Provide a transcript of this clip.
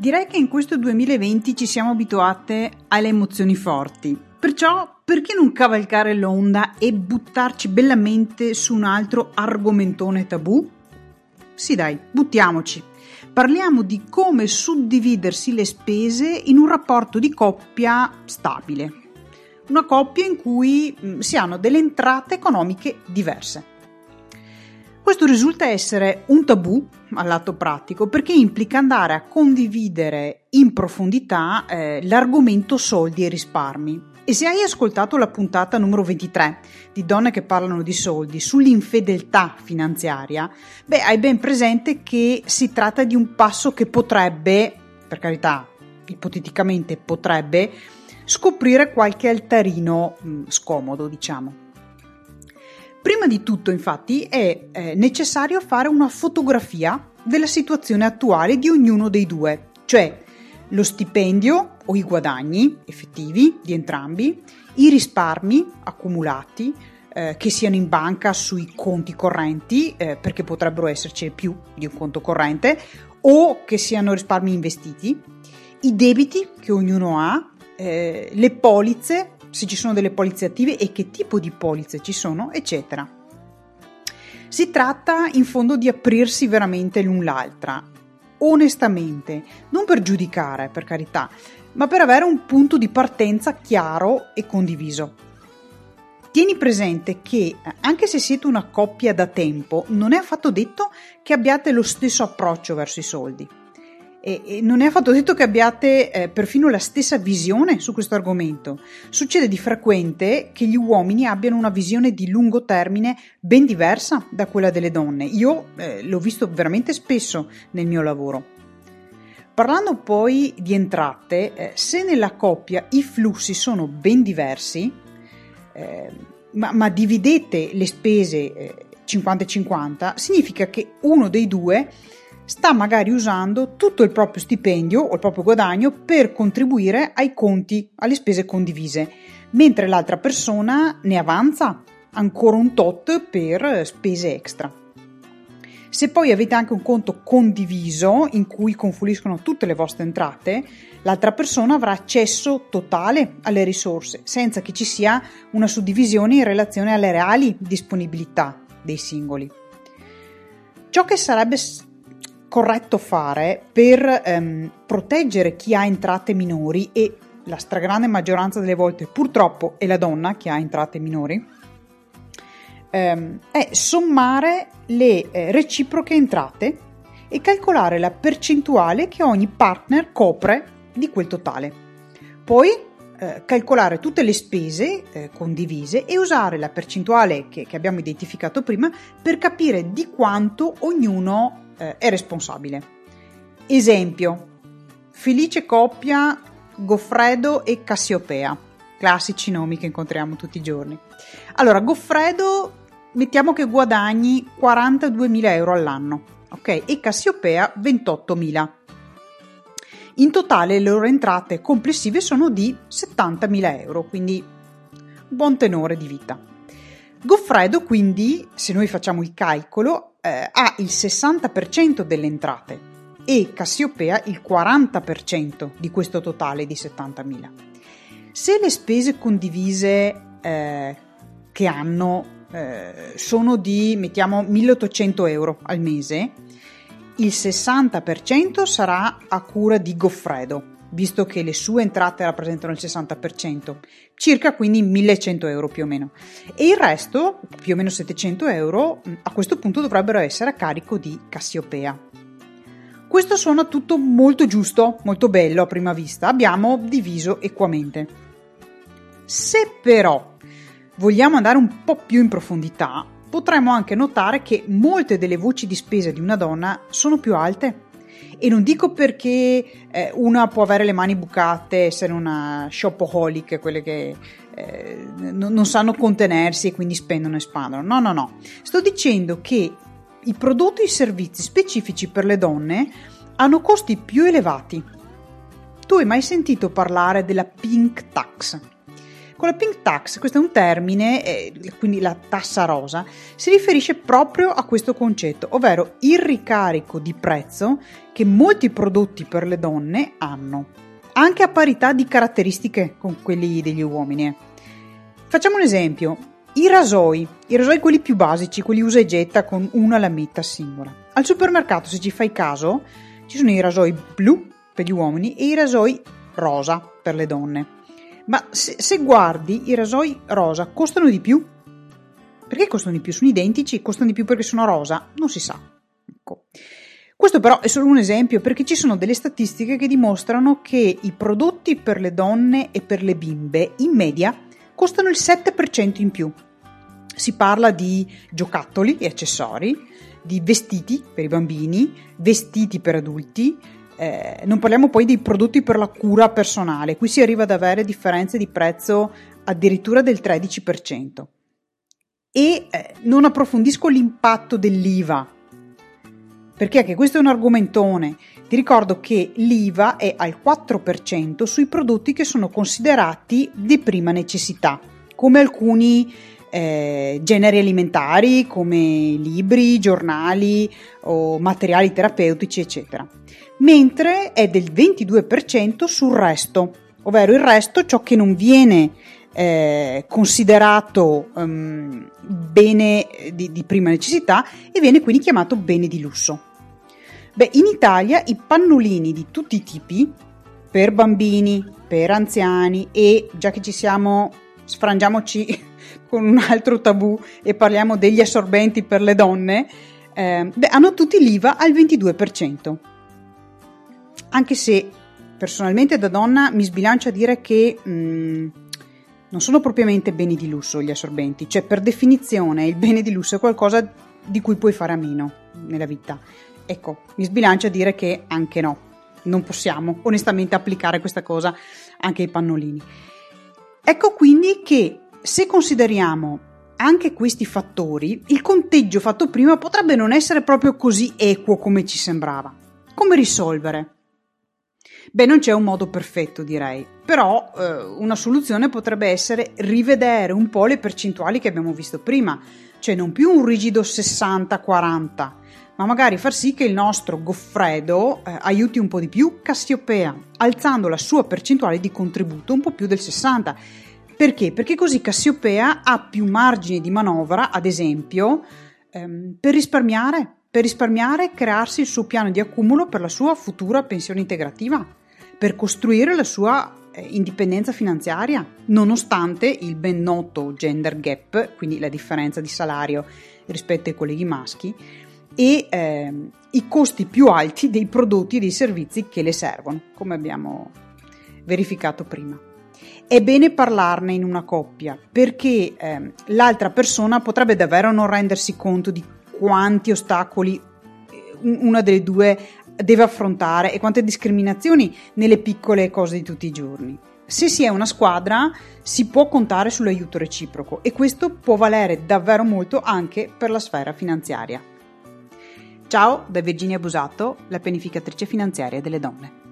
Direi che in questo 2020 ci siamo abituate alle emozioni forti. Perciò, perché non cavalcare l'onda e buttarci bellamente su un altro argomentone tabù? Sì dai, buttiamoci. Parliamo di come suddividersi le spese in un rapporto di coppia stabile. Una coppia in cui mm, si hanno delle entrate economiche diverse. Questo risulta essere un tabù al lato pratico perché implica andare a condividere in profondità eh, l'argomento soldi e risparmi. E se hai ascoltato la puntata numero 23 di Donne che parlano di soldi sull'infedeltà finanziaria, beh, hai ben presente che si tratta di un passo che potrebbe, per carità, ipoteticamente potrebbe, scoprire qualche altarino mh, mm, scomodo, diciamo. Prima di tutto, infatti, è eh, necessario fare una fotografia della situazione attuale di ognuno dei due, cioè lo stipendio o i guadagni effettivi di entrambi, i risparmi accumulati, eh, che siano in banca sui conti correnti, eh, perché potrebbero esserci più di un conto corrente, o che siano risparmi investiti, i debiti che ognuno ha, eh, le polizze se ci sono delle polizze attive e che tipo di polizze ci sono, eccetera. Si tratta in fondo di aprirsi veramente l'un l'altra, onestamente, non per giudicare, per carità, ma per avere un punto di partenza chiaro e condiviso. Tieni presente che, anche se siete una coppia da tempo, non è affatto detto che abbiate lo stesso approccio verso i soldi e, non è affatto detto che abbiate eh, perfino la stessa visione su questo argomento. Succede di frequente che gli uomini abbiano una visione di lungo termine ben diversa da quella delle donne. Io eh, l'ho visto veramente spesso nel mio lavoro. Parlando poi di entrate, eh, se nella coppia i flussi sono ben diversi, eh, ma, ma, dividete le spese 50-50, eh, significa che uno dei due sta magari usando tutto il proprio stipendio o il proprio guadagno per contribuire ai conti, alle spese condivise, mentre l'altra persona ne avanza ancora un tot per spese extra. Se poi avete anche un conto condiviso in cui confluiscono tutte le vostre entrate, l'altra persona avrà accesso totale alle risorse, senza che ci sia una suddivisione in relazione alle reali disponibilità dei singoli. Ciò che sarebbe corretto fare per ehm, proteggere chi ha entrate minori e la stragrande maggioranza delle volte purtroppo è la donna che ha entrate minori, ehm, è sommare le eh, reciproche entrate e calcolare la percentuale che ogni partner copre di quel totale. Poi eh, calcolare tutte le spese eh, condivise e usare la percentuale che, che abbiamo identificato prima per capire di quanto ognuno eh, è responsabile. Esempio, felice coppia Goffredo e Cassiopea, classici nomi che incontriamo tutti i giorni. Allora, Goffredo mettiamo che guadagni 42.000 euro all'anno, ok? E Cassiopea 28.000. In totale le loro entrate complessive sono di 70.000 euro, quindi buon tenore di vita. Goffredo quindi, se noi facciamo il calcolo, eh, ha il 60% delle entrate e Cassiopea il 40% di questo totale di 70.000. Se le spese condivise eh, che hanno eh, sono di, mettiamo, 1800 euro al mese, il 60% sarà a cura di Goffredo, visto che le sue entrate rappresentano il 60%, circa quindi 1100 euro più o meno. E il resto, più o meno 700 euro, a questo punto dovrebbero essere a carico di Cassiopea. Questo suona tutto molto giusto, molto bello a prima vista, abbiamo diviso equamente. Se però vogliamo andare un po' più in profondità, potremmo anche notare che molte delle voci di spesa di una donna sono più alte e non dico perché eh, una può avere le mani bucate, essere una shopaholic, quelle che eh, non, non sanno contenersi e quindi spendono e spandono. No, no, no. Sto dicendo che i prodotti e i servizi specifici per le donne hanno costi più elevati. Tu hai mai sentito parlare della pink tax? Con la pink tax, questo è un termine, eh, quindi la tassa rosa, si riferisce proprio a questo concetto, ovvero il ricarico di prezzo che molti prodotti per le donne hanno, anche a parità di caratteristiche con quelli degli uomini. Facciamo un esempio, i rasoi, i rasoi quelli più basici, quelli usa e getta con una lametta singola. Al supermercato, se ci fai caso, ci sono i rasoi blu per gli uomini e i rasoi rosa per le donne. Ma se, se guardi, i rasoi rosa costano di più? Perché costano di più? Sono identici? Costano di più perché sono rosa? Non si sa. Ecco. Questo però è solo un esempio perché ci sono delle statistiche che dimostrano che i prodotti per le donne e per le bimbe in media costano il 7% in più. Si parla di giocattoli e accessori, di vestiti per i bambini, vestiti per adulti, eh, non parliamo poi dei prodotti per la cura personale, qui si arriva ad avere differenze di prezzo addirittura del 13%. E eh, non approfondisco l'impatto dell'IVA, perché anche questo è un argomentone. Ti ricordo che l'IVA è al 4% sui prodotti che sono considerati di prima necessità, come alcuni eh, generi alimentari, come libri, giornali o materiali terapeutici, eccetera. Mentre è del 22% sul resto, ovvero il resto, ciò che non viene eh, considerato um, bene di, di prima necessità e viene quindi chiamato bene di lusso. Beh, in Italia i pannolini di tutti i tipi, per bambini, per anziani e già che ci siamo, sfrangiamoci con un altro tabù e parliamo degli assorbenti per le donne, eh, hanno tutti l'IVA al 22%. Anche se personalmente da donna mi sbilancio a dire che mh, mm, non sono propriamente beni di lusso gli assorbenti, cioè per definizione il bene di lusso è qualcosa di cui puoi fare a meno nella vita. Ecco, mi sbilancio a dire che anche no, non possiamo onestamente applicare questa cosa anche ai pannolini. Ecco quindi che se consideriamo anche questi fattori, il conteggio fatto prima potrebbe non essere proprio così equo come ci sembrava. Come risolvere? Beh, non c'è un modo perfetto, direi, però eh, una soluzione potrebbe essere rivedere un po' le percentuali che abbiamo visto prima, cioè non più un rigido 60-40, ma magari far sì che il nostro Goffredo eh, aiuti un po' di più Cassiopea, alzando la sua percentuale di contributo un po' più del 60. Perché? Perché così Cassiopea ha più margine di manovra, ad esempio, ehm, per risparmiare, per risparmiare e crearsi il suo piano di accumulo per la sua futura pensione integrativa, per costruire la sua eh, indipendenza finanziaria, nonostante il ben noto gender gap, quindi la differenza di salario rispetto ai colleghi maschi, e eh, i costi più alti dei prodotti e dei servizi che le servono, come abbiamo verificato prima. È bene parlarne in una coppia perché eh, l'altra persona potrebbe davvero non rendersi conto di quanti ostacoli eh, una delle due deve affrontare e quante discriminazioni nelle piccole cose di tutti i giorni. Se si è una squadra si può contare sull'aiuto reciproco e questo può valere davvero molto anche per la sfera finanziaria. Ciao da Virginia Busato, la pianificatrice finanziaria delle donne.